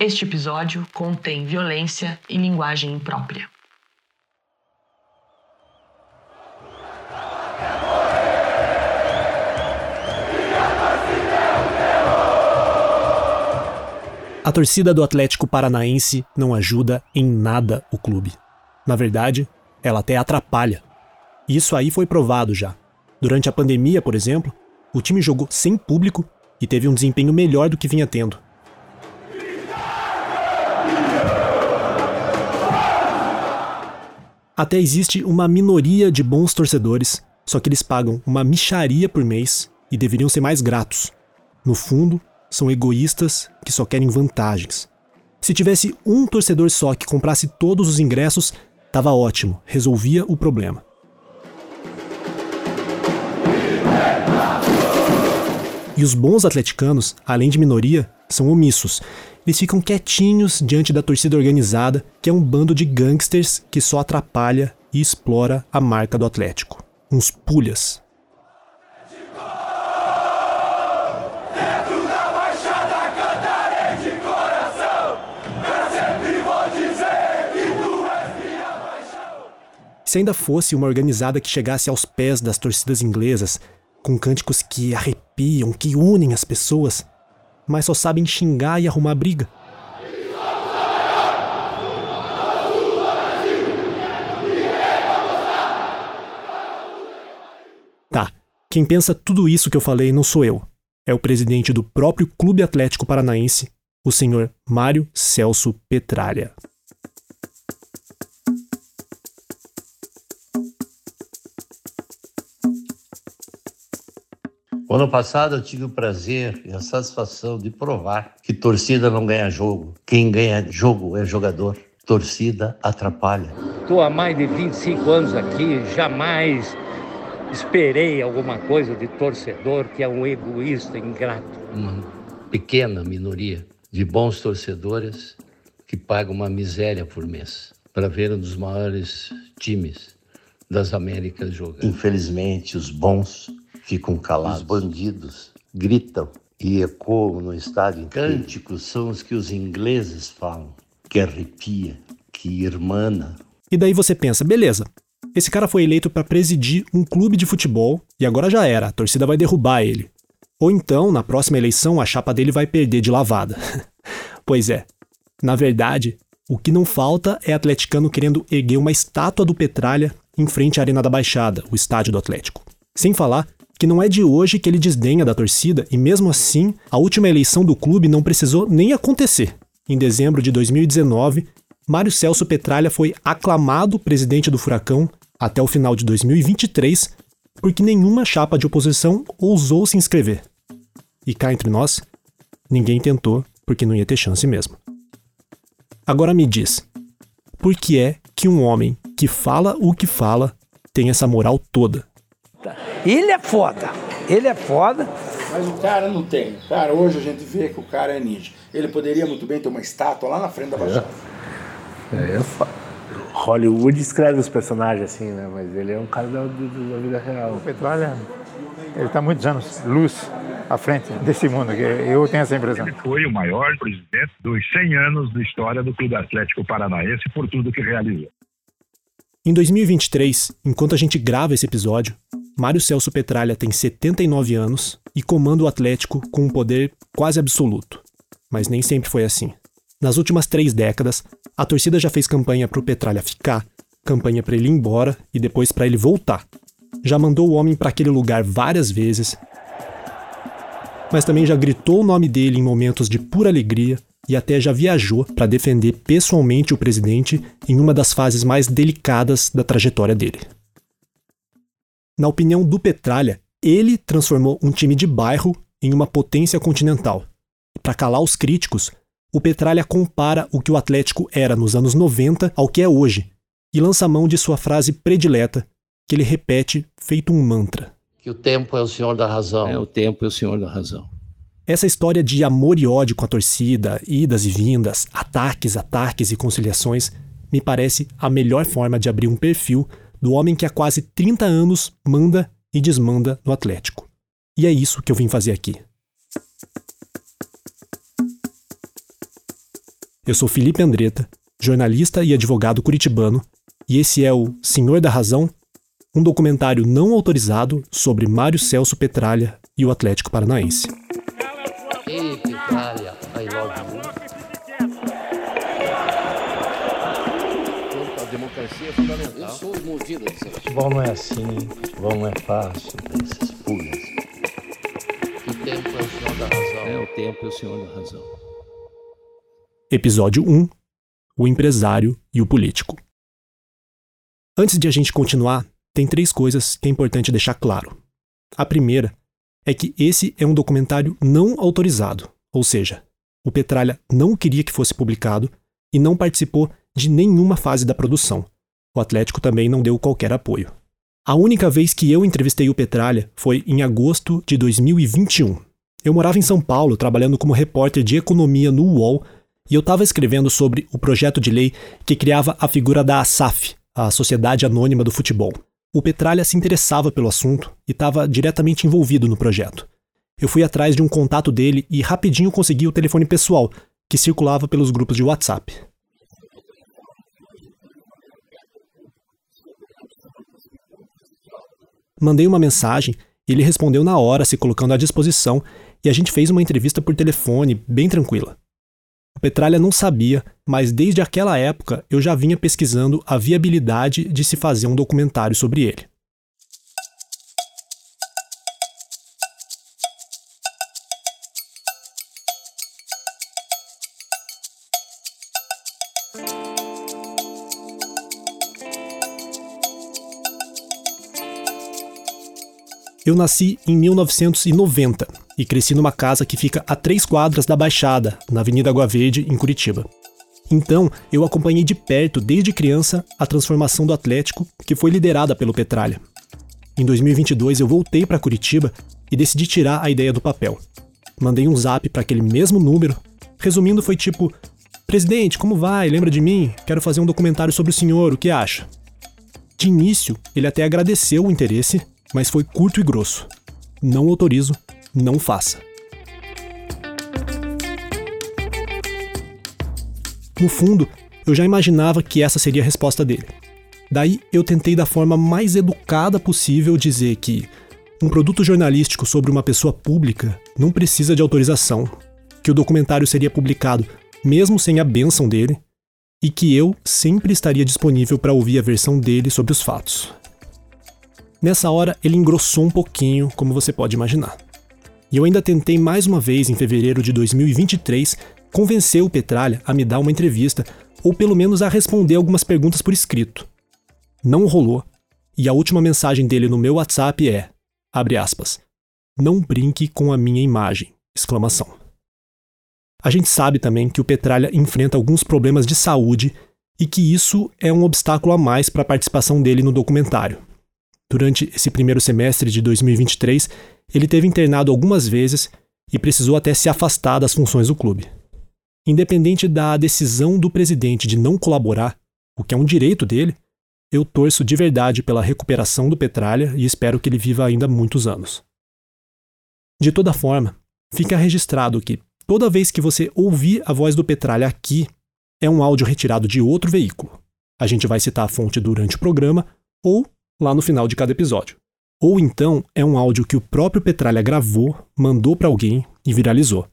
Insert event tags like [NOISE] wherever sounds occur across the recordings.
Este episódio contém violência e linguagem imprópria. A torcida do Atlético Paranaense não ajuda em nada o clube. Na verdade, ela até atrapalha. Isso aí foi provado já. Durante a pandemia, por exemplo, o time jogou sem público e teve um desempenho melhor do que vinha tendo. Até existe uma minoria de bons torcedores, só que eles pagam uma micharia por mês e deveriam ser mais gratos. No fundo, são egoístas que só querem vantagens. Se tivesse um torcedor só que comprasse todos os ingressos, tava ótimo, resolvia o problema. E os bons atleticanos, além de minoria, são omissos. Eles ficam quietinhos diante da torcida organizada, que é um bando de gangsters que só atrapalha e explora a marca do Atlético. Uns pulhas. Se ainda fosse uma organizada que chegasse aos pés das torcidas inglesas, com cânticos que arrepiam, que unem as pessoas, mas só sabem xingar e arrumar briga. Tá, quem pensa tudo isso que eu falei não sou eu. É o presidente do próprio Clube Atlético Paranaense, o senhor Mário Celso Petralha. Ano passado eu tive o prazer e a satisfação de provar que torcida não ganha jogo. Quem ganha jogo é jogador. Torcida atrapalha. Estou há mais de 25 anos aqui, jamais esperei alguma coisa de torcedor que é um egoísta ingrato. Uma pequena minoria de bons torcedores que pagam uma miséria por mês para ver um dos maiores times das Américas jogar. Infelizmente, os bons ficam calados. Os bandidos gritam e ecoam no estádio. Cânticos são os que os ingleses falam, que arrepia, que irmana. E daí você pensa, beleza, esse cara foi eleito para presidir um clube de futebol e agora já era, a torcida vai derrubar ele. Ou então, na próxima eleição, a chapa dele vai perder de lavada. [LAUGHS] pois é, na verdade, o que não falta é atleticano querendo erguer uma estátua do Petralha em frente à Arena da Baixada, o estádio do Atlético. Sem falar que não é de hoje que ele desdenha da torcida e, mesmo assim, a última eleição do clube não precisou nem acontecer. Em dezembro de 2019, Mário Celso Petralha foi aclamado presidente do Furacão até o final de 2023 porque nenhuma chapa de oposição ousou se inscrever. E cá entre nós, ninguém tentou porque não ia ter chance mesmo. Agora me diz, por que é que um homem que fala o que fala tem essa moral toda ele é foda. Ele é foda. Mas o cara não tem. Cara, hoje a gente vê que o cara é ninja. Ele poderia muito bem ter uma estátua lá na frente da é. Baixada. É, é foda. Hollywood escreve os personagens assim, né? Mas ele é um cara da, da vida real. O Petralha, ele está muitos anos luz à frente desse mundo. Eu tenho essa impressão. Ele foi o maior presidente dos 100 anos da história do Clube Atlético Paranaense por tudo que realizou. Em 2023, enquanto a gente grava esse episódio, Mário Celso Petralha tem 79 anos e comanda o Atlético com um poder quase absoluto. Mas nem sempre foi assim. Nas últimas três décadas, a torcida já fez campanha para o Petralha ficar, campanha para ele ir embora e depois para ele voltar. Já mandou o homem para aquele lugar várias vezes, mas também já gritou o nome dele em momentos de pura alegria e até já viajou para defender pessoalmente o presidente em uma das fases mais delicadas da trajetória dele. Na opinião do Petralha, ele transformou um time de bairro em uma potência continental. Para calar os críticos, o Petralha compara o que o Atlético era nos anos 90 ao que é hoje e lança mão de sua frase predileta, que ele repete feito um mantra. Que o tempo é o senhor da razão. É, o tempo é o senhor da razão. Essa história de amor e ódio com a torcida, idas e vindas, ataques, ataques e conciliações, me parece a melhor forma de abrir um perfil do homem que há quase 30 anos manda e desmanda no Atlético. E é isso que eu vim fazer aqui. Eu sou Felipe Andretta, jornalista e advogado curitibano, e esse é o Senhor da Razão, um documentário não autorizado sobre Mário Celso Petralha e o Atlético Paranaense. Petralha, I love you. Democracia é fundamental. Eu sou movido. Futebol não é assim, futebol não é fácil, tem essas pulgas. Que tempo é o senhor da razão? É o tempo é o senhor da razão. Episódio 1 O empresário e o político. Antes de a gente continuar, tem três coisas que é importante deixar claro. A primeira é que esse é um documentário não autorizado, ou seja, o Petralha não queria que fosse publicado e não participou de nenhuma fase da produção. O Atlético também não deu qualquer apoio. A única vez que eu entrevistei o Petralha foi em agosto de 2021. Eu morava em São Paulo, trabalhando como repórter de economia no UOL, e eu estava escrevendo sobre o projeto de lei que criava a figura da ASAF, a Sociedade Anônima do Futebol. O Petralha se interessava pelo assunto e estava diretamente envolvido no projeto. Eu fui atrás de um contato dele e rapidinho consegui o telefone pessoal, que circulava pelos grupos de WhatsApp. Mandei uma mensagem e ele respondeu na hora, se colocando à disposição, e a gente fez uma entrevista por telefone, bem tranquila. O Petralha não sabia, mas desde aquela época eu já vinha pesquisando a viabilidade de se fazer um documentário sobre ele. Eu nasci em 1990 e cresci numa casa que fica a três quadras da Baixada, na Avenida Água Verde, em Curitiba. Então, eu acompanhei de perto, desde criança, a transformação do Atlético, que foi liderada pelo Petralha. Em 2022, eu voltei para Curitiba e decidi tirar a ideia do papel. Mandei um zap para aquele mesmo número. Resumindo, foi tipo: Presidente, como vai? Lembra de mim? Quero fazer um documentário sobre o senhor, o que acha? De início, ele até agradeceu o interesse mas foi curto e grosso. Não autorizo, não faça. No fundo, eu já imaginava que essa seria a resposta dele. Daí eu tentei da forma mais educada possível dizer que um produto jornalístico sobre uma pessoa pública não precisa de autorização, que o documentário seria publicado mesmo sem a bênção dele e que eu sempre estaria disponível para ouvir a versão dele sobre os fatos. Nessa hora, ele engrossou um pouquinho, como você pode imaginar. E eu ainda tentei mais uma vez, em fevereiro de 2023, convencer o Petralha a me dar uma entrevista, ou pelo menos a responder algumas perguntas por escrito. Não rolou, e a última mensagem dele no meu WhatsApp é, abre aspas, não brinque com a minha imagem, exclamação. A gente sabe também que o Petralha enfrenta alguns problemas de saúde e que isso é um obstáculo a mais para a participação dele no documentário. Durante esse primeiro semestre de 2023, ele teve internado algumas vezes e precisou até se afastar das funções do clube. Independente da decisão do presidente de não colaborar, o que é um direito dele, eu torço de verdade pela recuperação do Petralha e espero que ele viva ainda muitos anos. De toda forma, fica registrado que toda vez que você ouvir a voz do Petralha aqui, é um áudio retirado de outro veículo. A gente vai citar a fonte durante o programa ou lá no final de cada episódio. Ou então é um áudio que o próprio Petralha gravou, mandou para alguém e viralizou.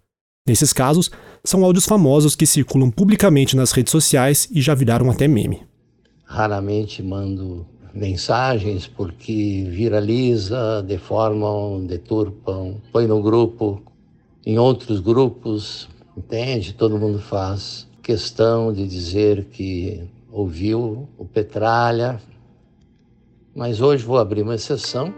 Nesses casos, são áudios famosos que circulam publicamente nas redes sociais e já viraram até meme. Raramente mando mensagens porque viraliza, deformam, deturpam, põe no grupo, em outros grupos, entende? Todo mundo faz questão de dizer que ouviu o Petralha, mas hoje vou abrir uma exceção.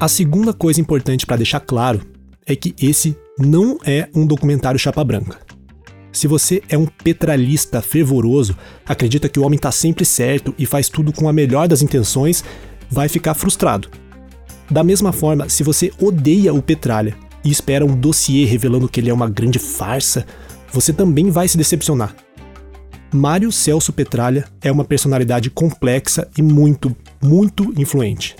A segunda coisa importante para deixar claro é que esse não é um documentário chapa branca. Se você é um petralista fervoroso, acredita que o homem está sempre certo e faz tudo com a melhor das intenções, vai ficar frustrado da mesma forma, se você odeia o Petralha e espera um dossiê revelando que ele é uma grande farsa, você também vai se decepcionar. Mário Celso Petralha é uma personalidade complexa e muito, muito influente.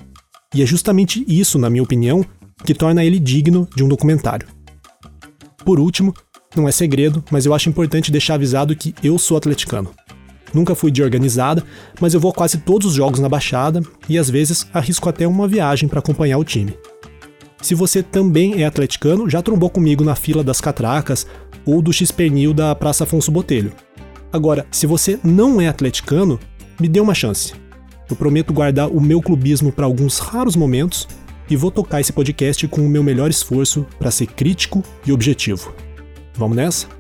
E é justamente isso, na minha opinião, que torna ele digno de um documentário. Por último, não é segredo, mas eu acho importante deixar avisado que eu sou atleticano. Nunca fui de organizada, mas eu vou a quase todos os jogos na Baixada e às vezes arrisco até uma viagem para acompanhar o time. Se você também é atleticano, já trombou comigo na fila das catracas ou do X-Pernil da Praça Afonso Botelho. Agora, se você não é atleticano, me dê uma chance. Eu prometo guardar o meu clubismo para alguns raros momentos e vou tocar esse podcast com o meu melhor esforço para ser crítico e objetivo. Vamos nessa?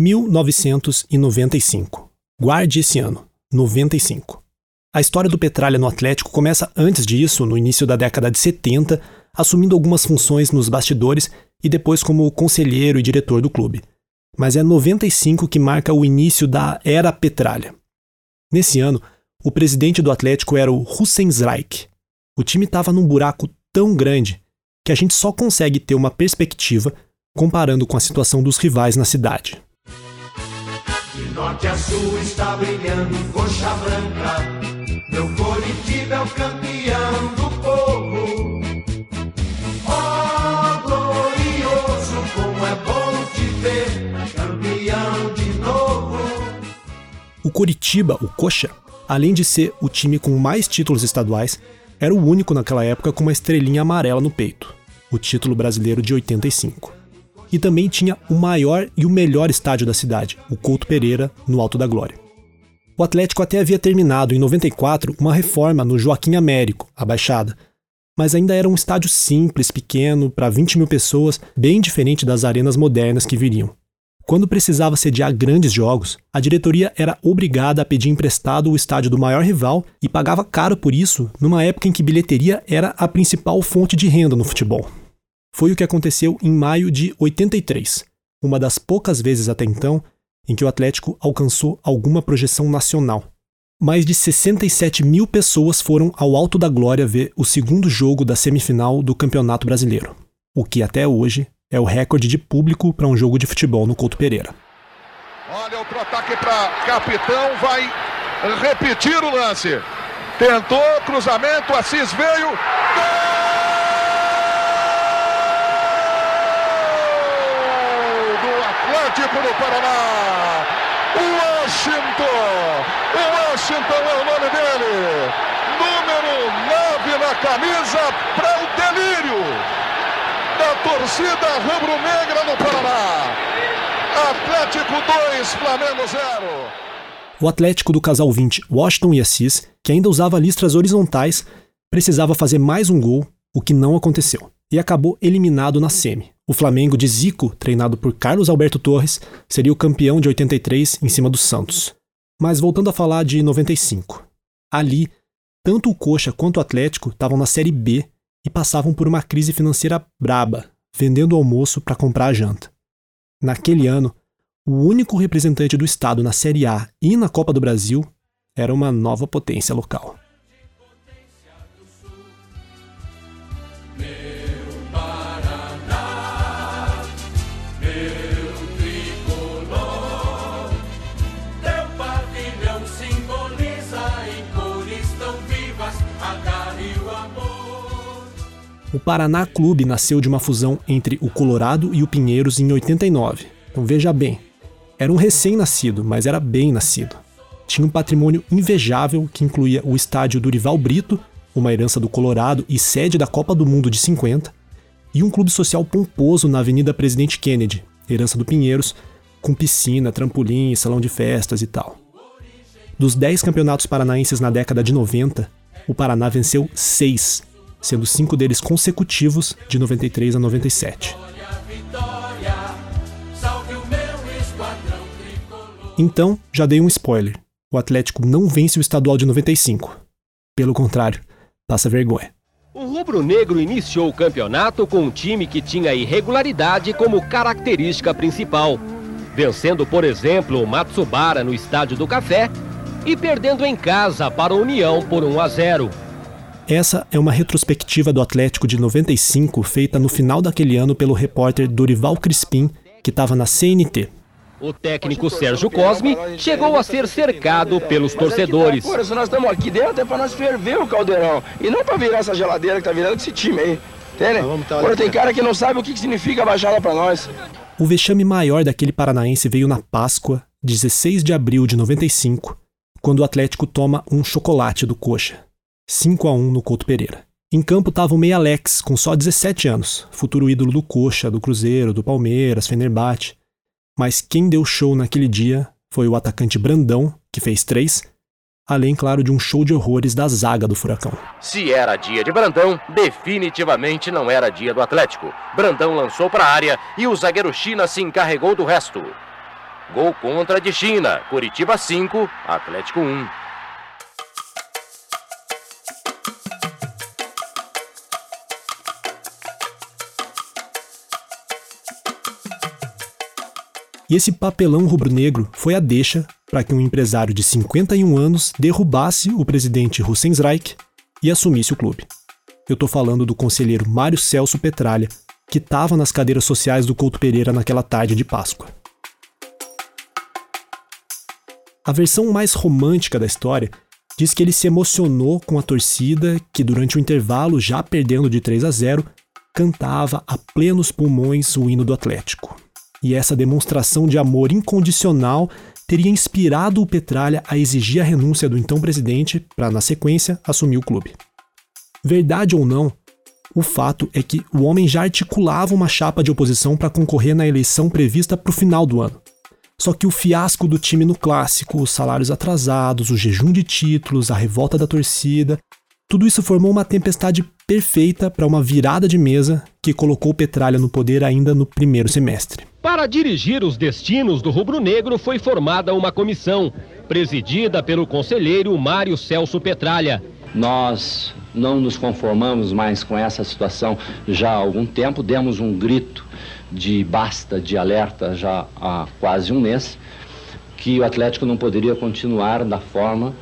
(1995). Guarde esse ano, 95. A história do Petralha no Atlético começa antes disso, no início da década de 70, assumindo algumas funções nos bastidores e depois como conselheiro e diretor do clube. Mas é 95 que marca o início da era Petralha. Nesse ano, o presidente do Atlético era o Hussein Zraik. O time estava num buraco tão grande que a gente só consegue ter uma perspectiva comparando com a situação dos rivais na cidade. Norte a sul está brilhando coxa branca. Meu Coritiba é o campeão do povo. Oh, glorioso, como é bom te ver, campeão de novo. O Coritiba, o Coxa, além de ser o time com mais títulos estaduais, era o único naquela época com uma estrelinha amarela no peito, o título brasileiro de 85. E também tinha o maior e o melhor estádio da cidade, o Couto Pereira, no Alto da Glória. O Atlético até havia terminado, em 94, uma reforma no Joaquim Américo, a Baixada, mas ainda era um estádio simples, pequeno, para 20 mil pessoas, bem diferente das arenas modernas que viriam. Quando precisava sediar grandes jogos, a diretoria era obrigada a pedir emprestado o estádio do maior rival e pagava caro por isso, numa época em que bilheteria era a principal fonte de renda no futebol. Foi o que aconteceu em maio de 83, uma das poucas vezes até então em que o Atlético alcançou alguma projeção nacional. Mais de 67 mil pessoas foram ao Alto da Glória ver o segundo jogo da semifinal do Campeonato Brasileiro, o que até hoje é o recorde de público para um jogo de futebol no Couto Pereira. Olha o ataque para capitão, vai repetir o lance. Tentou, cruzamento, Assis veio. Gol! Do Atlético do Paraná. Washington. Washington é o nome dele. Número 9 na camisa para o delírio da torcida rubro-negra no Paraná. Atlético 2, Flamengo 0. O Atlético do casal 20, Washington e Assis, que ainda usava listras horizontais, precisava fazer mais um gol, o que não aconteceu, e acabou eliminado na semi. O Flamengo de Zico, treinado por Carlos Alberto Torres, seria o campeão de 83 em cima do Santos. Mas voltando a falar de 95. Ali, tanto o Coxa quanto o Atlético estavam na Série B e passavam por uma crise financeira braba, vendendo almoço para comprar a janta. Naquele ano, o único representante do estado na Série A e na Copa do Brasil era uma nova potência local. O Paraná Clube nasceu de uma fusão entre o Colorado e o Pinheiros em 89. Então veja bem, era um recém-nascido, mas era bem nascido. Tinha um patrimônio invejável que incluía o estádio Durival Brito, uma herança do Colorado e sede da Copa do Mundo de 50, e um clube social pomposo na Avenida Presidente Kennedy, herança do Pinheiros, com piscina, trampolim, salão de festas e tal. Dos 10 campeonatos paranaenses na década de 90, o Paraná venceu seis sendo cinco deles consecutivos de 93 a 97. Então, já dei um spoiler. O Atlético não vence o estadual de 95. Pelo contrário, passa vergonha. O rubro-negro iniciou o campeonato com um time que tinha irregularidade como característica principal, vencendo, por exemplo, o Matsubara no Estádio do Café e perdendo em casa para a União por 1 a 0. Essa é uma retrospectiva do Atlético de 95 feita no final daquele ano pelo repórter Dorival Crispim, que estava na CNT. O técnico Sérgio Cosme chegou a ser cercado pelos torcedores. Por isso nós estamos aqui dentro é para nós ferver o caldeirão e não para virar essa geladeira que tá virando esse time aí. Entende? Agora tem cara que não sabe o que significa a baixada para nós. O vexame maior daquele paranaense veio na Páscoa, 16 de abril de 95, quando o Atlético toma um chocolate do Coxa. 5 a 1 no Couto Pereira. Em campo estava o Meia Alex, com só 17 anos, futuro ídolo do Coxa, do Cruzeiro, do Palmeiras, Fenerbahçe. Mas quem deu show naquele dia foi o atacante Brandão, que fez três, além, claro, de um show de horrores da zaga do Furacão. Se era dia de Brandão, definitivamente não era dia do Atlético. Brandão lançou para a área e o zagueiro China se encarregou do resto. Gol contra de China, Curitiba 5, Atlético 1. E esse papelão rubro-negro foi a deixa para que um empresário de 51 anos derrubasse o presidente Hussein Reich e assumisse o clube. Eu estou falando do conselheiro Mário Celso Petralha, que estava nas cadeiras sociais do Couto Pereira naquela tarde de Páscoa. A versão mais romântica da história diz que ele se emocionou com a torcida que, durante o intervalo, já perdendo de 3 a 0, cantava a plenos pulmões o hino do Atlético. E essa demonstração de amor incondicional teria inspirado o Petralha a exigir a renúncia do então presidente para, na sequência, assumir o clube. Verdade ou não, o fato é que o homem já articulava uma chapa de oposição para concorrer na eleição prevista para o final do ano. Só que o fiasco do time no clássico, os salários atrasados, o jejum de títulos, a revolta da torcida, tudo isso formou uma tempestade perfeita para uma virada de mesa que colocou Petralha no poder ainda no primeiro semestre. Para dirigir os destinos do rubro-negro foi formada uma comissão, presidida pelo conselheiro Mário Celso Petralha. Nós não nos conformamos mais com essa situação já há algum tempo, demos um grito de basta, de alerta já há quase um mês, que o Atlético não poderia continuar da forma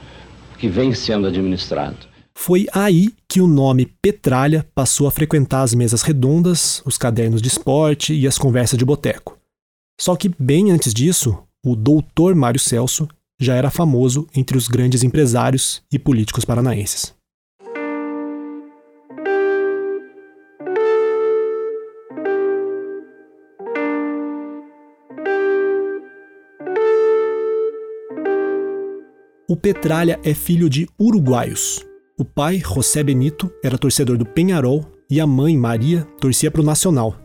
que vem sendo administrado. Foi aí que o nome Petralha passou a frequentar as mesas redondas, os cadernos de esporte e as conversas de boteco. Só que bem antes disso, o doutor Mário Celso já era famoso entre os grandes empresários e políticos paranaenses. O Petralha é filho de uruguaios, o pai, José Benito, era torcedor do Penharol e a mãe, Maria, torcia para o Nacional.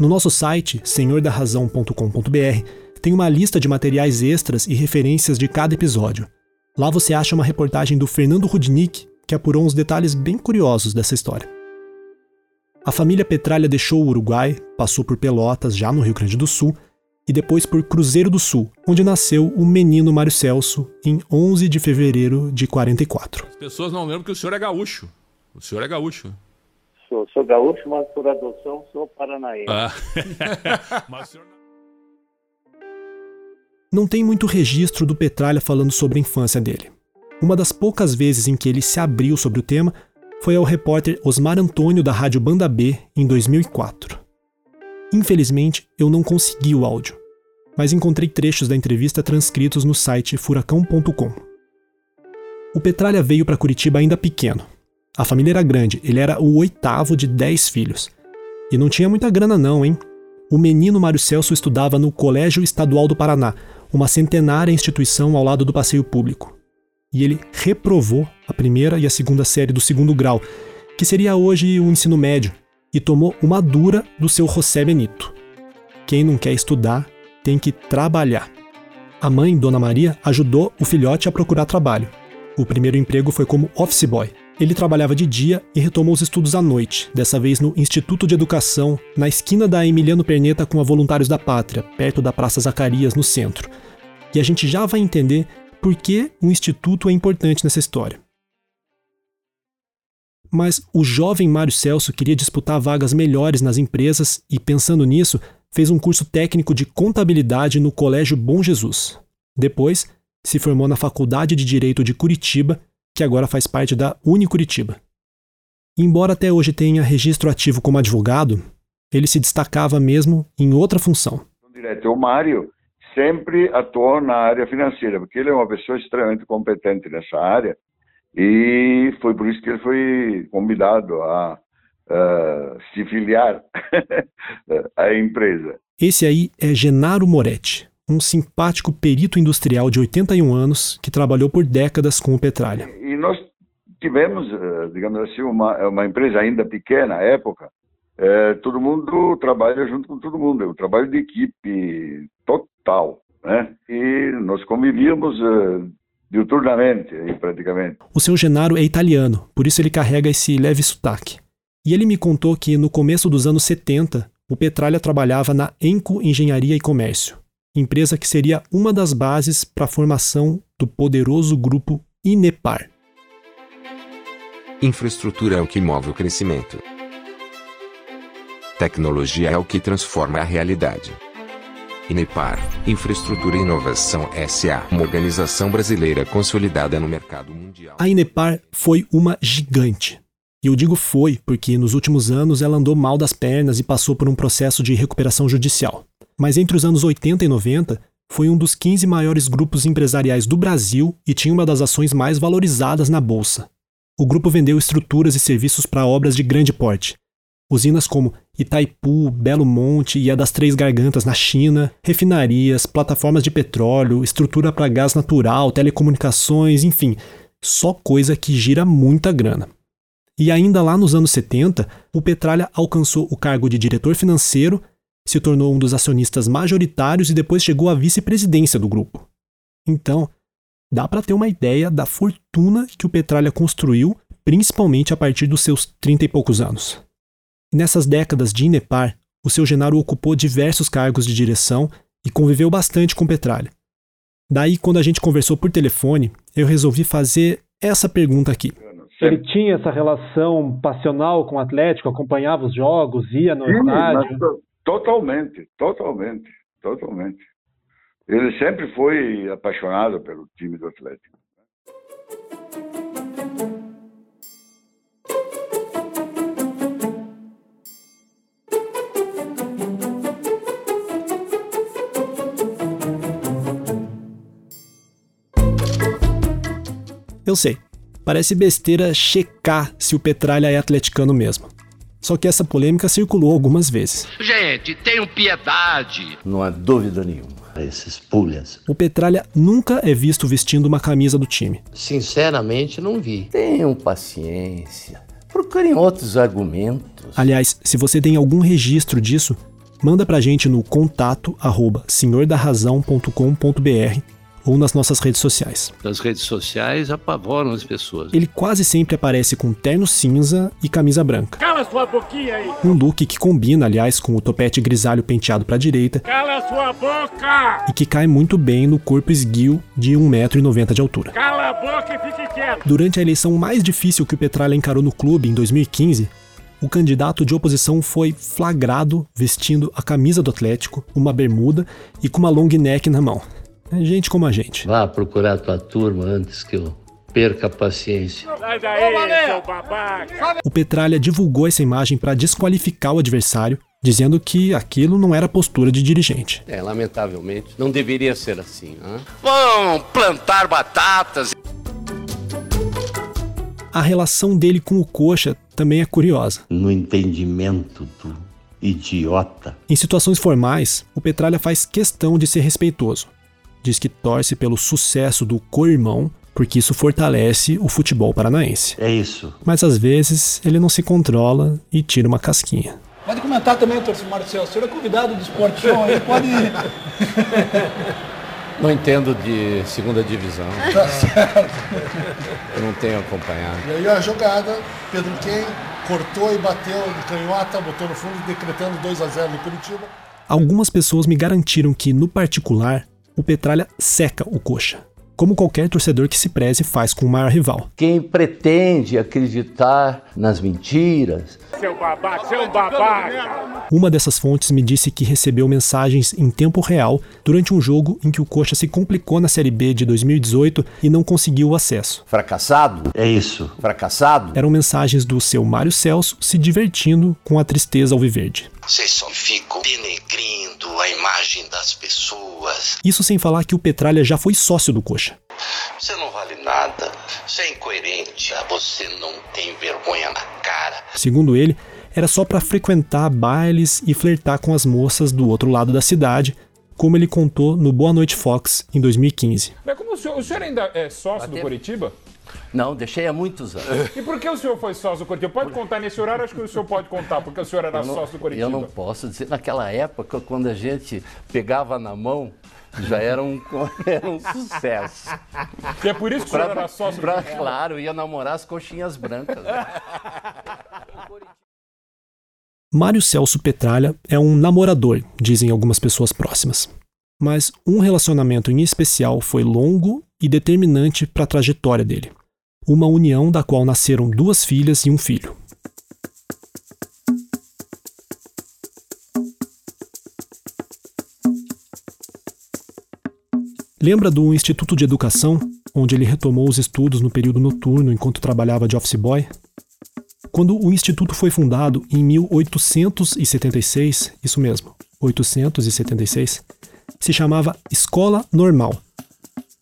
No nosso site, senhordarrazão.com.br, tem uma lista de materiais extras e referências de cada episódio. Lá você acha uma reportagem do Fernando Rudnick que apurou uns detalhes bem curiosos dessa história. A família Petralha deixou o Uruguai, passou por Pelotas, já no Rio Grande do Sul, e depois por Cruzeiro do Sul, onde nasceu o menino Mário Celso em 11 de fevereiro de 44. As pessoas não lembram que o senhor é gaúcho. O senhor é gaúcho. Sou, sou gaúcho, mas por adoção sou paranaense. Ah. [LAUGHS] mas senhor... Não tem muito registro do Petralha falando sobre a infância dele. Uma das poucas vezes em que ele se abriu sobre o tema foi ao repórter Osmar Antônio da Rádio Banda B em 2004. Infelizmente, eu não consegui o áudio, mas encontrei trechos da entrevista transcritos no site furacão.com. O Petralha veio para Curitiba ainda pequeno. A família era grande, ele era o oitavo de dez filhos. E não tinha muita grana não, hein? O menino Mário Celso estudava no Colégio Estadual do Paraná, uma centenária instituição ao lado do passeio público. E ele reprovou a primeira e a segunda série do segundo grau, que seria hoje o ensino médio, e tomou uma dura do seu José Benito. Quem não quer estudar tem que trabalhar. A mãe, Dona Maria, ajudou o filhote a procurar trabalho. O primeiro emprego foi como office boy. Ele trabalhava de dia e retomou os estudos à noite, dessa vez no Instituto de Educação, na esquina da Emiliano Perneta com a Voluntários da Pátria, perto da Praça Zacarias, no centro. E a gente já vai entender por que o instituto é importante nessa história mas o jovem Mário Celso queria disputar vagas melhores nas empresas e, pensando nisso, fez um curso técnico de contabilidade no Colégio Bom Jesus. Depois, se formou na Faculdade de Direito de Curitiba, que agora faz parte da Unicuritiba. Embora até hoje tenha registro ativo como advogado, ele se destacava mesmo em outra função. Direto, o Mário sempre atuou na área financeira, porque ele é uma pessoa extremamente competente nessa área e foi por isso que ele foi convidado a uh, se filiar [LAUGHS] à empresa. Esse aí é Genaro Moretti, um simpático perito industrial de 81 anos que trabalhou por décadas com o Petralha. E nós tivemos, digamos assim, uma, uma empresa ainda pequena à época, é, todo mundo trabalha junto com todo mundo, é um trabalho de equipe total, né? E nós convivíamos uh, diuturnamente, praticamente. O seu Genaro é italiano, por isso ele carrega esse leve sotaque. E ele me contou que no começo dos anos 70, o Petralha trabalhava na Enco Engenharia e Comércio, empresa que seria uma das bases para a formação do poderoso grupo Inepar. Infraestrutura é o que move o crescimento. Tecnologia é o que transforma a realidade. Inepar, Infraestrutura e Inovação SA, uma organização brasileira consolidada no mercado mundial. A Inepar foi uma gigante. E eu digo foi porque nos últimos anos ela andou mal das pernas e passou por um processo de recuperação judicial. Mas entre os anos 80 e 90, foi um dos 15 maiores grupos empresariais do Brasil e tinha uma das ações mais valorizadas na bolsa. O grupo vendeu estruturas e serviços para obras de grande porte, Usinas como Itaipu, Belo Monte e a das Três Gargantas na China, refinarias, plataformas de petróleo, estrutura para gás natural, telecomunicações, enfim, só coisa que gira muita grana. E ainda lá nos anos 70, o Petralha alcançou o cargo de diretor financeiro, se tornou um dos acionistas majoritários e depois chegou à vice-presidência do grupo. Então, dá para ter uma ideia da fortuna que o Petralha construiu, principalmente a partir dos seus 30 e poucos anos. Nessas décadas de Inepar, o seu Genaro ocupou diversos cargos de direção e conviveu bastante com Petralha. Daí, quando a gente conversou por telefone, eu resolvi fazer essa pergunta aqui. Ele tinha essa relação passional com o Atlético, acompanhava os jogos, ia no Sim, estádio? Totalmente, totalmente, totalmente. Ele sempre foi apaixonado pelo time do Atlético. Eu sei, parece besteira checar se o Petralha é atleticano mesmo. Só que essa polêmica circulou algumas vezes. Gente, tenham piedade! Não há dúvida nenhuma. Esses pulhas. O Petralha nunca é visto vestindo uma camisa do time. Sinceramente, não vi. Tenham paciência. Procurem outros argumentos. Aliás, se você tem algum registro disso, manda pra gente no contato arroba senhordarrazão.com.br ou nas nossas redes sociais. As redes sociais apavoram as pessoas. Ele quase sempre aparece com terno cinza e camisa branca. Cala sua boquinha aí! Um look que combina, aliás, com o topete grisalho penteado para a direita. Cala sua boca! E que cai muito bem no corpo esguio de 1,90m de altura. Cala a boca e fique quieto! Durante a eleição mais difícil que o Petralha encarou no clube em 2015, o candidato de oposição foi flagrado vestindo a camisa do Atlético, uma bermuda e com uma long neck na mão. É gente como a gente. Vá procurar tua turma antes que eu perca a paciência. O Petralha divulgou essa imagem para desqualificar o adversário, dizendo que aquilo não era postura de dirigente. É, lamentavelmente, não deveria ser assim. Hein? Vão plantar batatas. A relação dele com o Coxa também é curiosa. No entendimento do idiota. Em situações formais, o Petralha faz questão de ser respeitoso diz que torce pelo sucesso do co-irmão, porque isso fortalece o futebol paranaense. É isso. Mas às vezes ele não se controla e tira uma casquinha. Pode comentar também, torcedor Marcelo. O senhor é convidado do Esporte Show aí, pode. [LAUGHS] Não entendo de segunda divisão. Tá certo. Eu não tenho acompanhado. E aí a jogada, Pedro Quem cortou e bateu de canhota, botou no fundo, decretando 2 a 0 no Curitiba. Algumas pessoas me garantiram que, no particular, o Petralha seca o coxa. como qualquer torcedor que se preze faz com o maior rival. Quem pretende acreditar nas mentiras. Seu babaca, seu babaca! Uma dessas fontes me disse que recebeu mensagens em tempo real durante um jogo em que o Coxa se complicou na Série B de 2018 e não conseguiu o acesso. Fracassado? É isso. Fracassado? Eram mensagens do seu Mário Celso se divertindo com a tristeza alviverde. Vocês só ficam denegrindo a imagem das pessoas. Isso sem falar que o Petralha já foi sócio do Coxa. Você não vale nada. Você é incoerente. Você não tem vergonha na cara. Segundo ele, era só para frequentar bailes e flertar com as moças do outro lado da cidade, como ele contou no Boa Noite Fox em 2015. Mas como o senhor, o senhor ainda é sócio do Curitiba? Não, deixei há muitos anos. E por que o senhor foi sócio do Curitiba? Pode contar nesse horário, acho que o senhor pode contar, porque o senhor era não, sócio do Curitiba. eu não posso dizer. Naquela época, quando a gente pegava na mão, já era um, [LAUGHS] era um sucesso. E é por isso que o senhor era sócio do pra, Curitiba? Claro, ia namorar as coxinhas brancas. Mário Celso Petralha é um namorador, dizem algumas pessoas próximas. Mas um relacionamento em especial foi longo e determinante para a trajetória dele. Uma união da qual nasceram duas filhas e um filho. Lembra do Instituto de Educação, onde ele retomou os estudos no período noturno enquanto trabalhava de office boy? Quando o instituto foi fundado em 1876, isso mesmo, 876, se chamava Escola Normal.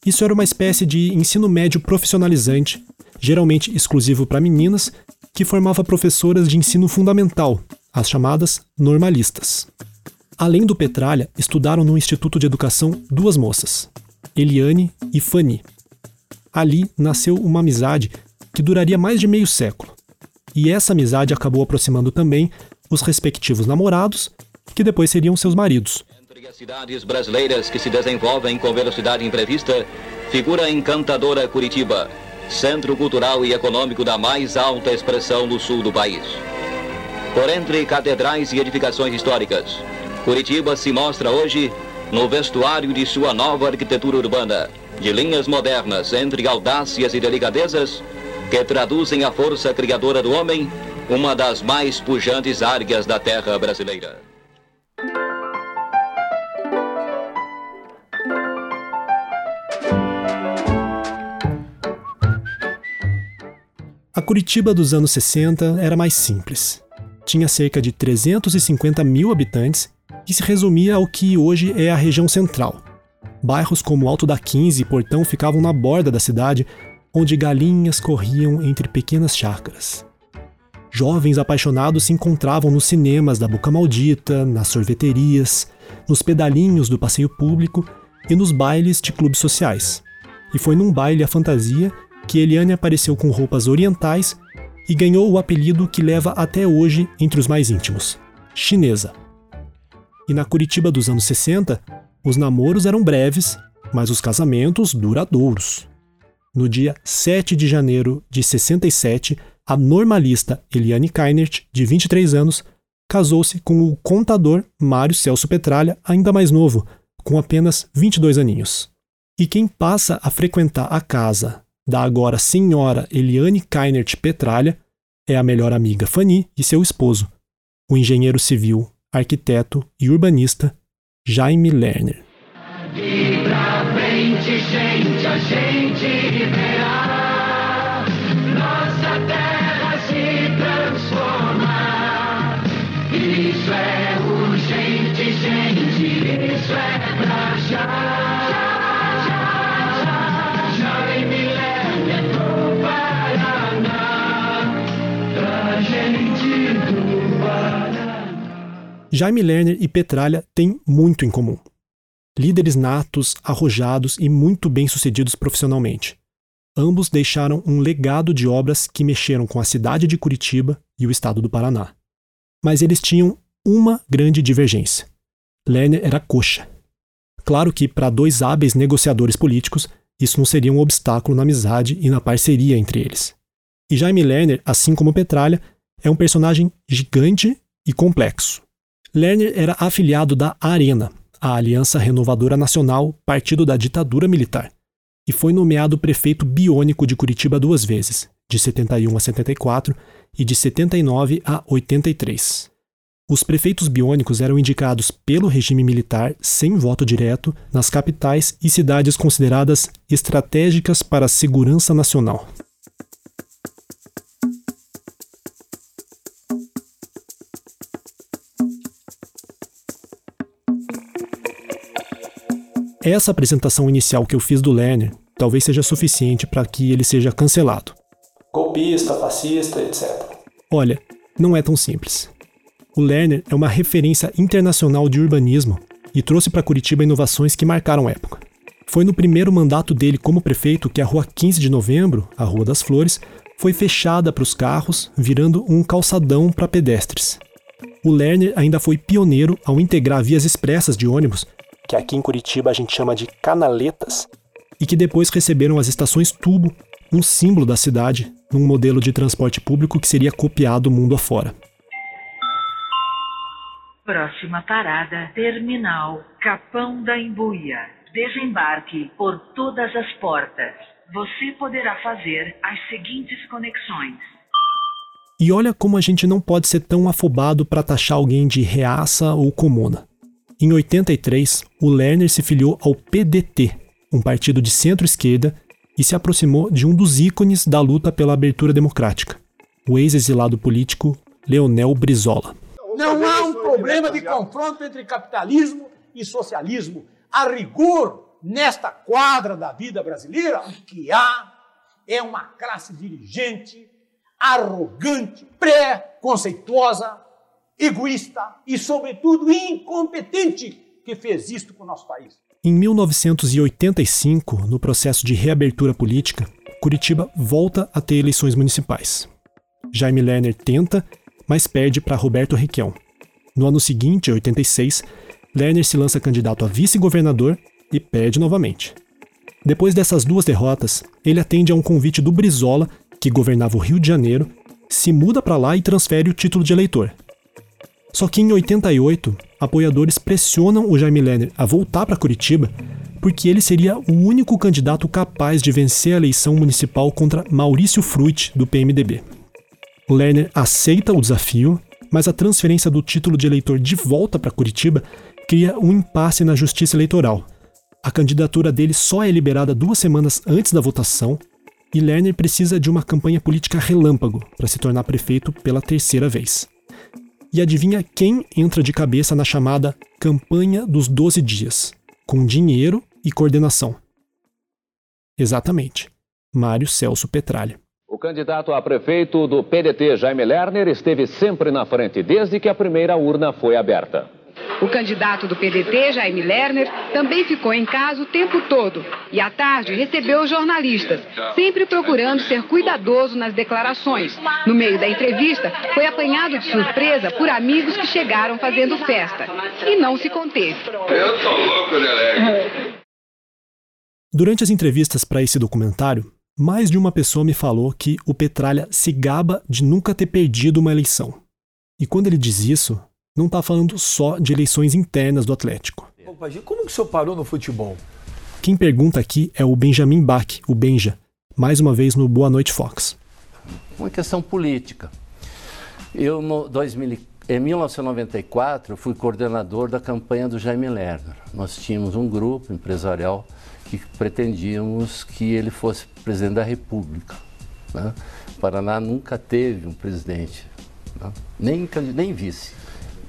Isso era uma espécie de ensino médio profissionalizante, geralmente exclusivo para meninas, que formava professoras de ensino fundamental, as chamadas normalistas. Além do Petralha, estudaram no Instituto de Educação duas moças, Eliane e Fanny. Ali nasceu uma amizade que duraria mais de meio século. E essa amizade acabou aproximando também os respectivos namorados, que depois seriam seus maridos. Entre as cidades brasileiras que se desenvolvem com velocidade imprevista, figura encantadora Curitiba, centro cultural e econômico da mais alta expressão no sul do país. Por entre catedrais e edificações históricas, Curitiba se mostra hoje no vestuário de sua nova arquitetura urbana, de linhas modernas entre audácias e delicadezas, que traduzem a força criadora do homem, uma das mais pujantes áreas da terra brasileira. A Curitiba dos anos 60 era mais simples. Tinha cerca de 350 mil habitantes e se resumia ao que hoje é a região central. Bairros como Alto da 15 e Portão ficavam na borda da cidade, onde galinhas corriam entre pequenas chácaras. Jovens apaixonados se encontravam nos cinemas da Boca Maldita, nas sorveterias, nos pedalinhos do passeio público e nos bailes de clubes sociais. E foi num baile à fantasia que Eliane apareceu com roupas orientais e ganhou o apelido que leva até hoje entre os mais íntimos: chinesa. E na Curitiba dos anos 60, os namoros eram breves, mas os casamentos duradouros. No dia 7 de janeiro de 67, a normalista Eliane Kainert, de 23 anos, casou-se com o contador Mário Celso Petralha, ainda mais novo, com apenas 22 aninhos. E quem passa a frequentar a casa da agora senhora Eliane Kainert Petralha é a melhor amiga Fanny e seu esposo, o engenheiro civil, arquiteto e urbanista Jaime Lerner. Jaime Lerner e Petralha têm muito em comum. Líderes natos, arrojados e muito bem-sucedidos profissionalmente. Ambos deixaram um legado de obras que mexeram com a cidade de Curitiba e o estado do Paraná. Mas eles tinham uma grande divergência. Lerner era coxa. Claro que, para dois hábeis negociadores políticos, isso não seria um obstáculo na amizade e na parceria entre eles. E Jaime Lerner, assim como Petralha, é um personagem gigante e complexo. Lerner era afiliado da Arena, a Aliança Renovadora Nacional, partido da ditadura militar. e foi nomeado prefeito biônico de Curitiba duas vezes, de 71 a 74 e de 79 a 83. Os prefeitos biônicos eram indicados pelo regime militar sem voto direto nas capitais e cidades consideradas estratégicas para a segurança nacional. Essa apresentação inicial que eu fiz do Lerner talvez seja suficiente para que ele seja cancelado. Golpista, fascista, etc. Olha, não é tão simples. O Lerner é uma referência internacional de urbanismo e trouxe para Curitiba inovações que marcaram a época. Foi no primeiro mandato dele como prefeito que a Rua 15 de Novembro, a Rua das Flores, foi fechada para os carros, virando um calçadão para pedestres. O Lerner ainda foi pioneiro ao integrar vias expressas de ônibus que aqui em Curitiba a gente chama de canaletas, e que depois receberam as estações tubo, um símbolo da cidade, num modelo de transporte público que seria copiado mundo afora. Próxima parada, terminal Capão da Embuia. Desembarque por todas as portas. Você poderá fazer as seguintes conexões. E olha como a gente não pode ser tão afobado para taxar alguém de reaça ou comuna. Em 83, o Lerner se filiou ao PDT, um partido de centro-esquerda, e se aproximou de um dos ícones da luta pela abertura democrática, o ex-exilado político Leonel Brizola. Não há um problema de confronto entre capitalismo e socialismo. A rigor, nesta quadra da vida brasileira, o que há é uma classe dirigente arrogante, pré-conceituosa, egoísta e, sobretudo, incompetente que fez isto com o nosso país. Em 1985, no processo de reabertura política, Curitiba volta a ter eleições municipais. Jaime Lerner tenta, mas perde para Roberto Requião. No ano seguinte, 86, Lerner se lança candidato a vice-governador e perde novamente. Depois dessas duas derrotas, ele atende a um convite do Brizola, que governava o Rio de Janeiro, se muda para lá e transfere o título de eleitor, só que em 88, apoiadores pressionam o Jaime Lerner a voltar para Curitiba porque ele seria o único candidato capaz de vencer a eleição municipal contra Maurício Fruit, do PMDB. Lerner aceita o desafio, mas a transferência do título de eleitor de volta para Curitiba cria um impasse na justiça eleitoral. A candidatura dele só é liberada duas semanas antes da votação e Lerner precisa de uma campanha política relâmpago para se tornar prefeito pela terceira vez. E adivinha quem entra de cabeça na chamada Campanha dos 12 Dias, com dinheiro e coordenação? Exatamente, Mário Celso Petralha. O candidato a prefeito do PDT, Jaime Lerner, esteve sempre na frente desde que a primeira urna foi aberta. O candidato do PDT, Jaime Lerner, também ficou em casa o tempo todo e à tarde recebeu jornalistas, sempre procurando ser cuidadoso nas declarações. No meio da entrevista, foi apanhado de surpresa por amigos que chegaram fazendo festa e não se conteve. Eu tô louco alegre. Durante as entrevistas para esse documentário, mais de uma pessoa me falou que o Petralha se gaba de nunca ter perdido uma eleição. E quando ele diz isso, não está falando só de eleições internas do Atlético. Como que o senhor parou no futebol? Quem pergunta aqui é o Benjamin Bach, o Benja, mais uma vez no Boa Noite Fox. Uma questão política. Eu, no 2000, em 1994, fui coordenador da campanha do Jaime Lerner. Nós tínhamos um grupo empresarial que pretendíamos que ele fosse presidente da República. Né? O Paraná nunca teve um presidente, né? nem, nem vice.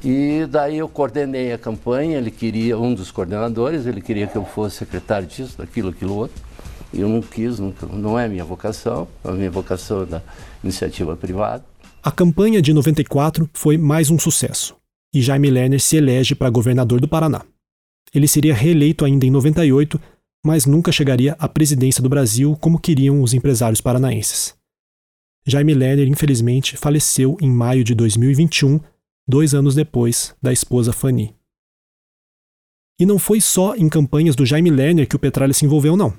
E daí eu coordenei a campanha, ele queria, um dos coordenadores, ele queria que eu fosse secretário disso, daquilo, aquilo outro. Eu não quis, nunca, não é minha vocação, a minha vocação é da iniciativa privada. A campanha de 94 foi mais um sucesso, e Jaime Lerner se elege para governador do Paraná. Ele seria reeleito ainda em 98, mas nunca chegaria à presidência do Brasil como queriam os empresários paranaenses. Jaime Lerner, infelizmente, faleceu em maio de 2021 dois anos depois da esposa Fanny. E não foi só em campanhas do Jaime Lerner que o Petralha se envolveu, não.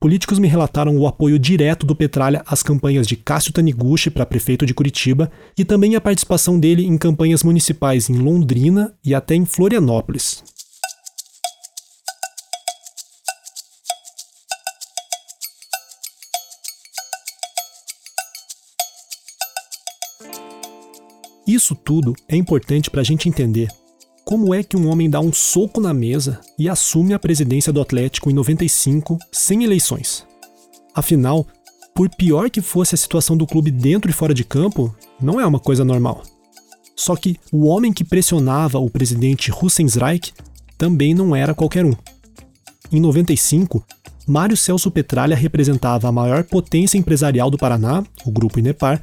Políticos me relataram o apoio direto do Petralha às campanhas de Cássio Taniguchi para prefeito de Curitiba e também a participação dele em campanhas municipais em Londrina e até em Florianópolis. Isso tudo é importante para a gente entender como é que um homem dá um soco na mesa e assume a presidência do Atlético em 95 sem eleições. Afinal, por pior que fosse a situação do clube dentro e fora de campo, não é uma coisa normal. Só que o homem que pressionava o presidente Hussensreich também não era qualquer um. Em 95, Mário Celso Petralha representava a maior potência empresarial do Paraná, o Grupo Inepar,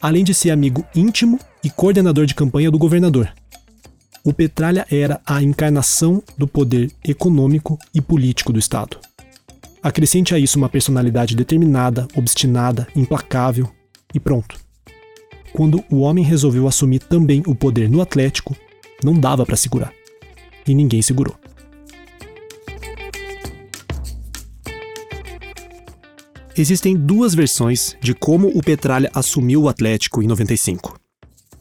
além de ser amigo íntimo e coordenador de campanha do governador. O Petralha era a encarnação do poder econômico e político do Estado. Acrescente a isso uma personalidade determinada, obstinada, implacável e pronto. Quando o homem resolveu assumir também o poder no Atlético, não dava para segurar. E ninguém segurou. Existem duas versões de como o Petralha assumiu o Atlético em 95.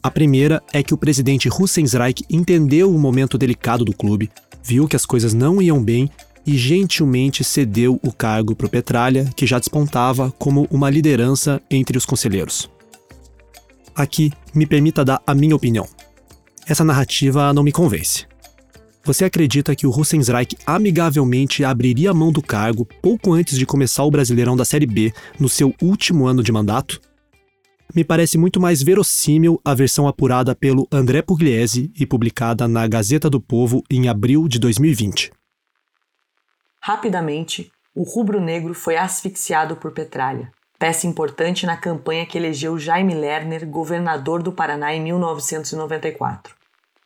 A primeira é que o presidente Hussensreich entendeu o momento delicado do clube, viu que as coisas não iam bem e gentilmente cedeu o cargo para o Petralha, que já despontava como uma liderança entre os conselheiros. Aqui, me permita dar a minha opinião. Essa narrativa não me convence. Você acredita que o Hussensreich amigavelmente abriria a mão do cargo pouco antes de começar o Brasileirão da Série B no seu último ano de mandato? Me parece muito mais verossímil a versão apurada pelo André Pugliese e publicada na Gazeta do Povo em abril de 2020. Rapidamente, o rubro-negro foi asfixiado por Petralha, peça importante na campanha que elegeu Jaime Lerner governador do Paraná em 1994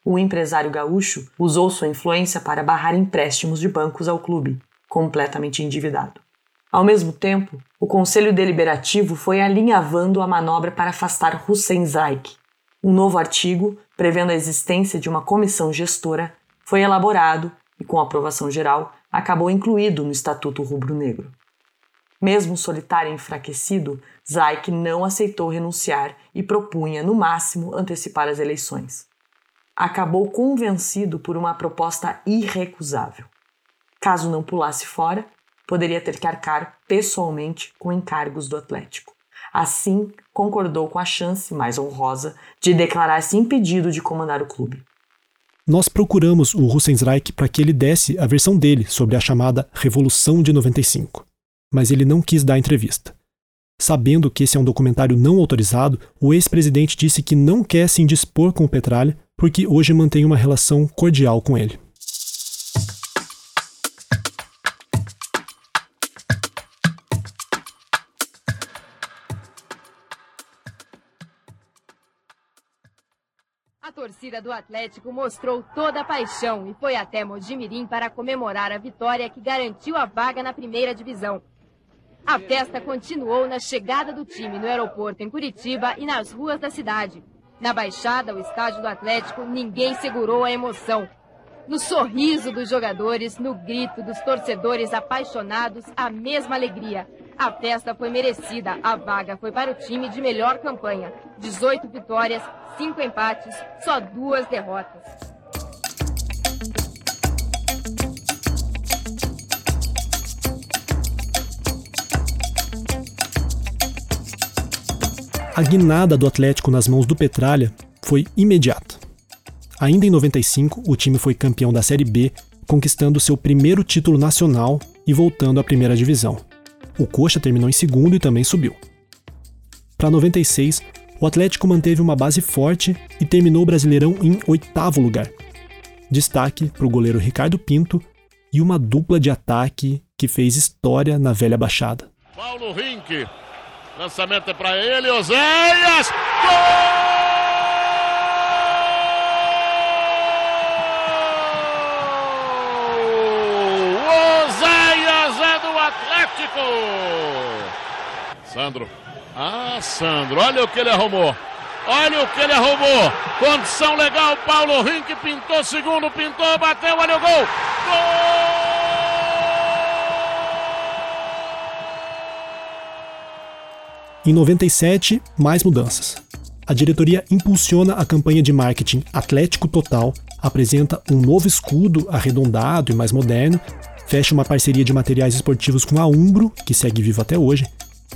o empresário gaúcho usou sua influência para barrar empréstimos de bancos ao clube, completamente endividado. Ao mesmo tempo, o Conselho Deliberativo foi alinhavando a manobra para afastar Hussein Zaik. Um novo artigo, prevendo a existência de uma comissão gestora, foi elaborado e, com aprovação geral, acabou incluído no Estatuto Rubro-Negro. Mesmo solitário e enfraquecido, Zaik não aceitou renunciar e propunha, no máximo, antecipar as eleições acabou convencido por uma proposta irrecusável. Caso não pulasse fora, poderia ter que arcar pessoalmente com encargos do Atlético. Assim, concordou com a chance mais honrosa de declarar-se impedido de comandar o clube. Nós procuramos o Hussensreich para que ele desse a versão dele sobre a chamada Revolução de 95, mas ele não quis dar entrevista. Sabendo que esse é um documentário não autorizado, o ex-presidente disse que não quer se indispor com o Petralha porque hoje mantém uma relação cordial com ele. Torcida do Atlético mostrou toda a paixão e foi até Mojimirim para comemorar a vitória que garantiu a vaga na primeira divisão. A festa continuou na chegada do time no aeroporto em Curitiba e nas ruas da cidade. Na Baixada, o estádio do Atlético, ninguém segurou a emoção. No sorriso dos jogadores, no grito dos torcedores apaixonados, a mesma alegria. A festa foi merecida, a vaga foi para o time de melhor campanha. 18 vitórias, 5 empates, só duas derrotas. A guinada do Atlético nas mãos do Petralha foi imediata. Ainda em 95, o time foi campeão da Série B, conquistando seu primeiro título nacional e voltando à primeira divisão. O Coxa terminou em segundo e também subiu. Para 96, o Atlético manteve uma base forte e terminou o Brasileirão em oitavo lugar. Destaque para o goleiro Ricardo Pinto e uma dupla de ataque que fez história na velha Baixada. Paulo Rink Lançamento é para ele, Oséias! Gol! Oséias é do Atlético! Sandro. Ah, Sandro, olha o que ele arrumou. Olha o que ele arrumou. Condição legal, Paulo Rink pintou segundo, pintou, bateu, olha o gol. Gol! Em 97, mais mudanças. A diretoria impulsiona a campanha de marketing Atlético Total, apresenta um novo escudo arredondado e mais moderno, fecha uma parceria de materiais esportivos com a Umbro, que segue vivo até hoje,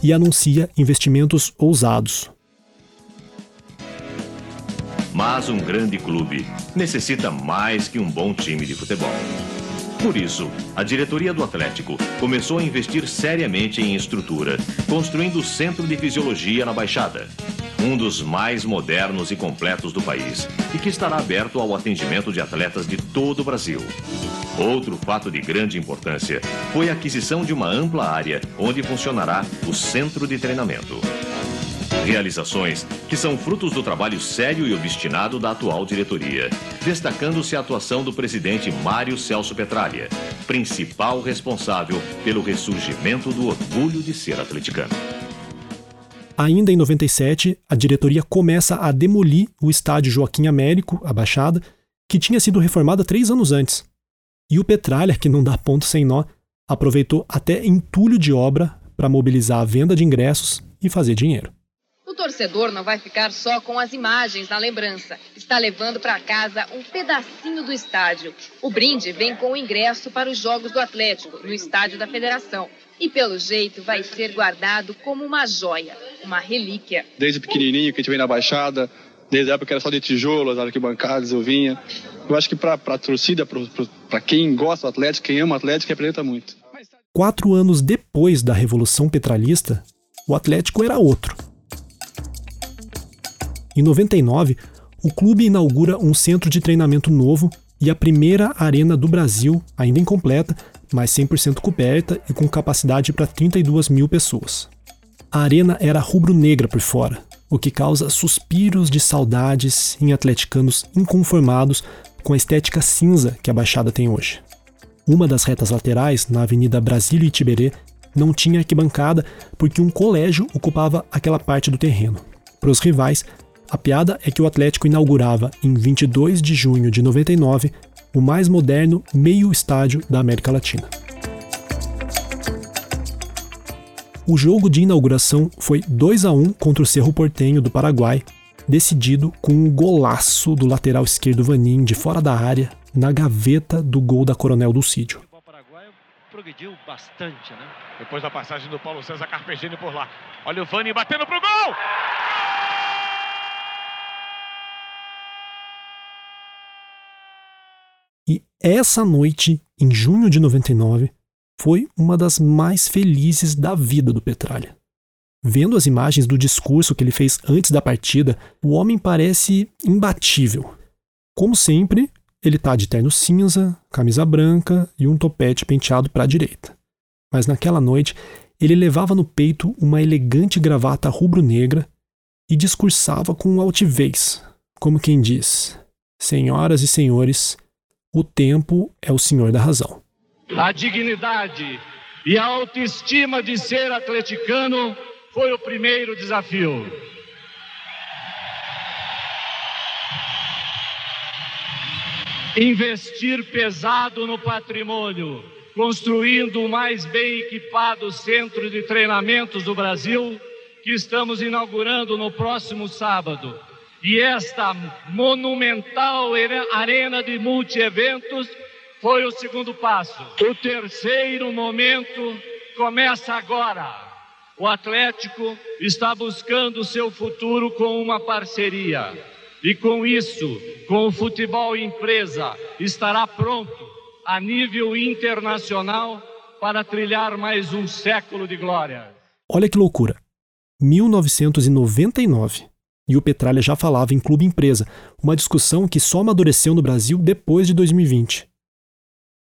e anuncia investimentos ousados. Mas um grande clube necessita mais que um bom time de futebol. Por isso, a diretoria do Atlético começou a investir seriamente em estrutura, construindo o Centro de Fisiologia na Baixada, um dos mais modernos e completos do país e que estará aberto ao atendimento de atletas de todo o Brasil. Outro fato de grande importância foi a aquisição de uma ampla área onde funcionará o centro de treinamento. Realizações que são frutos do trabalho sério e obstinado da atual diretoria, destacando-se a atuação do presidente Mário Celso Petralha, principal responsável pelo ressurgimento do orgulho de ser atleticano. Ainda em 97, a diretoria começa a demolir o estádio Joaquim Américo, a Baixada, que tinha sido reformado três anos antes. E o Petralha, que não dá ponto sem nó, aproveitou até entulho de obra para mobilizar a venda de ingressos e fazer dinheiro. O torcedor não vai ficar só com as imagens na lembrança. Está levando para casa um pedacinho do estádio. O brinde vem com o ingresso para os Jogos do Atlético, no estádio da Federação. E pelo jeito vai ser guardado como uma joia, uma relíquia. Desde pequenininho que a gente vem na Baixada, desde a época que era só de tijolo, as arquibancadas, eu vinha. Eu acho que para a torcida, para quem gosta do Atlético, quem ama o Atlético, representa muito. Quatro anos depois da Revolução Petralista, o Atlético era outro. Em 99, o clube inaugura um centro de treinamento novo e a primeira arena do Brasil, ainda incompleta, mas 100% coberta e com capacidade para 32 mil pessoas. A arena era rubro-negra por fora, o que causa suspiros de saudades em atleticanos inconformados com a estética cinza que a Baixada tem hoje. Uma das retas laterais, na Avenida Brasília e Tiberê, não tinha arquibancada porque um colégio ocupava aquela parte do terreno. Para os rivais, a piada é que o Atlético inaugurava, em 22 de junho de 99, o mais moderno meio estádio da América Latina. O jogo de inauguração foi 2 a 1 contra o Cerro Portenho do Paraguai, decidido com um golaço do lateral esquerdo Vanin de fora da área, na gaveta do gol da Coronel Dulcídio. O Paraguai progrediu bastante, né? Depois da passagem do Paulo César Carpegiani por lá. Olha o Vanin batendo pro gol! Essa noite, em junho de 99, foi uma das mais felizes da vida do Petralha. Vendo as imagens do discurso que ele fez antes da partida, o homem parece imbatível. Como sempre, ele tá de terno cinza, camisa branca e um topete penteado para a direita. Mas naquela noite, ele levava no peito uma elegante gravata rubro-negra e discursava com altivez, como quem diz: Senhoras e senhores, o tempo é o senhor da razão. A dignidade e a autoestima de ser atleticano foi o primeiro desafio. Investir pesado no patrimônio, construindo o mais bem equipado centro de treinamentos do Brasil, que estamos inaugurando no próximo sábado e esta monumental arena de multieventos foi o segundo passo. O terceiro momento começa agora. O Atlético está buscando seu futuro com uma parceria. E com isso, com o futebol empresa, estará pronto a nível internacional para trilhar mais um século de glória. Olha que loucura. 1999 e o Petralha já falava em clube empresa, uma discussão que só amadureceu no Brasil depois de 2020.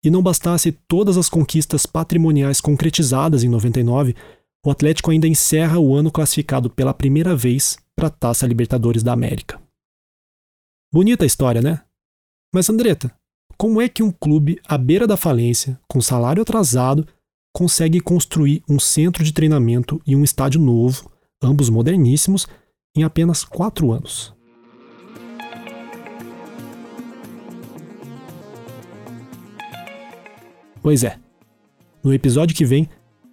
E não bastasse todas as conquistas patrimoniais concretizadas em 99, o Atlético ainda encerra o ano classificado pela primeira vez para a Taça Libertadores da América. Bonita a história, né? Mas Andreta, como é que um clube à beira da falência, com salário atrasado, consegue construir um centro de treinamento e um estádio novo, ambos moderníssimos, em apenas quatro anos. Pois é. No episódio que vem,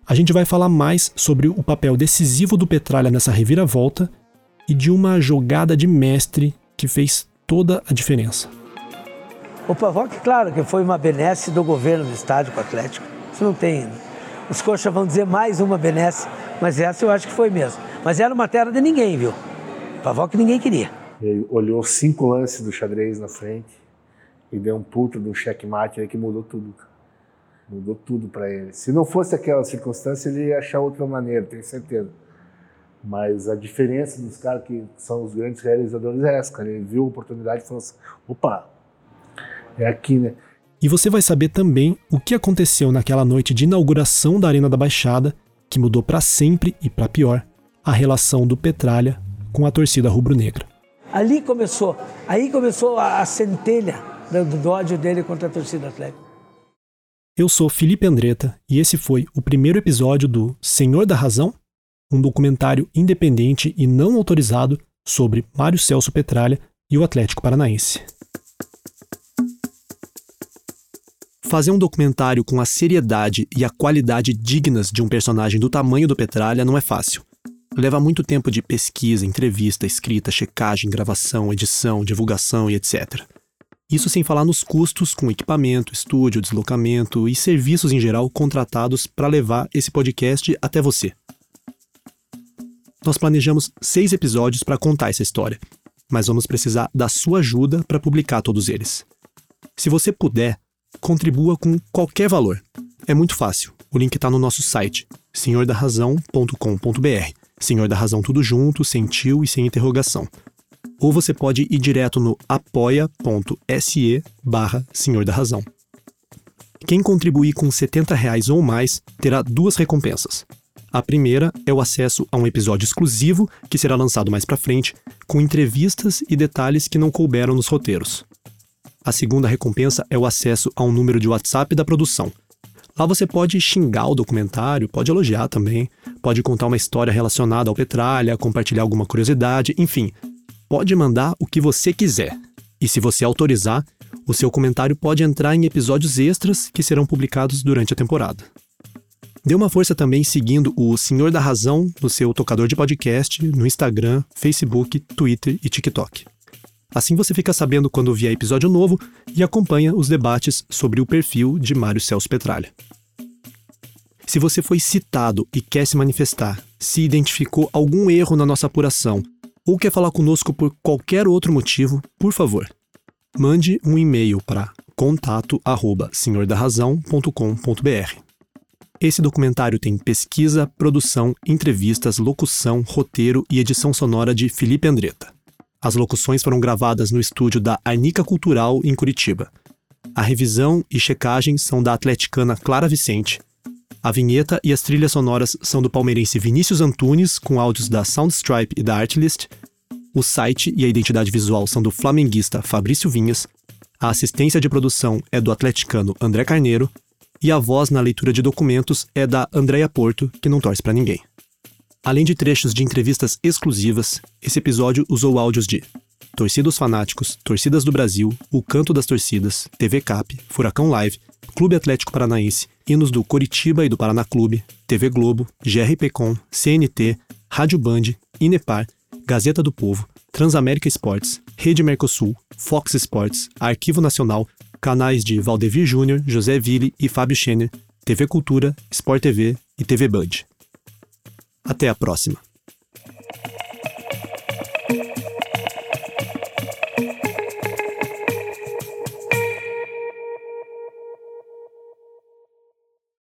a gente vai falar mais sobre o papel decisivo do Petralha nessa reviravolta e de uma jogada de mestre que fez toda a diferença. O Pavoc, claro que foi uma benesse do governo do estádio com o Atlético. Isso não tem. Os coxas vão dizer mais uma benesse, mas essa eu acho que foi mesmo. Mas era uma terra de ninguém, viu? Pavó que ninguém queria. Ele olhou cinco lances do xadrez na frente e deu um puta de um checkmate aí que mudou tudo. Mudou tudo para ele. Se não fosse aquela circunstância, ele ia achar outra maneira, tenho certeza. Mas a diferença dos caras que são os grandes realizadores é essa, cara. Ele viu a oportunidade e falou assim: opa, é aqui, né? E você vai saber também o que aconteceu naquela noite de inauguração da Arena da Baixada, que mudou para sempre e para pior a relação do Petralha com a torcida rubro-negra. Ali começou, aí começou a, a centelha do, do ódio dele contra a torcida atlética. Eu sou Felipe Andretta e esse foi o primeiro episódio do Senhor da Razão, um documentário independente e não autorizado sobre Mário Celso Petralha e o Atlético Paranaense. Fazer um documentário com a seriedade e a qualidade dignas de um personagem do tamanho do Petralha não é fácil. Leva muito tempo de pesquisa, entrevista, escrita, checagem, gravação, edição, divulgação e etc. Isso sem falar nos custos com equipamento, estúdio, deslocamento e serviços em geral contratados para levar esse podcast até você. Nós planejamos seis episódios para contar essa história, mas vamos precisar da sua ajuda para publicar todos eles. Se você puder, contribua com qualquer valor. É muito fácil. O link está no nosso site, senhordarrazão.com.br. Senhor da Razão tudo junto, sem tio e sem interrogação. Ou você pode ir direto no apoia.se barra Senhor da Razão. Quem contribuir com 70 reais ou mais terá duas recompensas. A primeira é o acesso a um episódio exclusivo que será lançado mais para frente, com entrevistas e detalhes que não couberam nos roteiros. A segunda recompensa é o acesso a um número de WhatsApp da produção. Lá você pode xingar o documentário, pode elogiar também, pode contar uma história relacionada ao Petralha, compartilhar alguma curiosidade, enfim, pode mandar o que você quiser. E se você autorizar, o seu comentário pode entrar em episódios extras que serão publicados durante a temporada. Dê uma força também seguindo o Senhor da Razão no seu tocador de podcast, no Instagram, Facebook, Twitter e TikTok. Assim você fica sabendo quando vier episódio novo e acompanha os debates sobre o perfil de Mário Celso Petralha. Se você foi citado e quer se manifestar, se identificou algum erro na nossa apuração ou quer falar conosco por qualquer outro motivo, por favor, mande um e-mail para contato@senhordarrazão.com.br. Esse documentário tem pesquisa, produção, entrevistas, locução, roteiro e edição sonora de Felipe Andretta. As locuções foram gravadas no estúdio da Anica Cultural, em Curitiba. A revisão e checagem são da atleticana Clara Vicente. A vinheta e as trilhas sonoras são do palmeirense Vinícius Antunes, com áudios da Soundstripe e da Artlist. O site e a identidade visual são do flamenguista Fabrício Vinhas. A assistência de produção é do atleticano André Carneiro. E a voz na leitura de documentos é da Andréia Porto, que não torce para ninguém. Além de trechos de entrevistas exclusivas, esse episódio usou áudios de Torcidos Fanáticos, Torcidas do Brasil, O Canto das Torcidas, TV Cap, Furacão Live, Clube Atlético Paranaense, hinos do Coritiba e do Paraná Clube, TV Globo, GRPcom, CNT, Rádio Band, Inepar, Gazeta do Povo, Transamérica Esportes, Rede Mercosul, Fox Sports, Arquivo Nacional, canais de Valdevir Júnior, José Ville e Fábio Schenner, TV Cultura, Sport TV e TV Band. Até a próxima.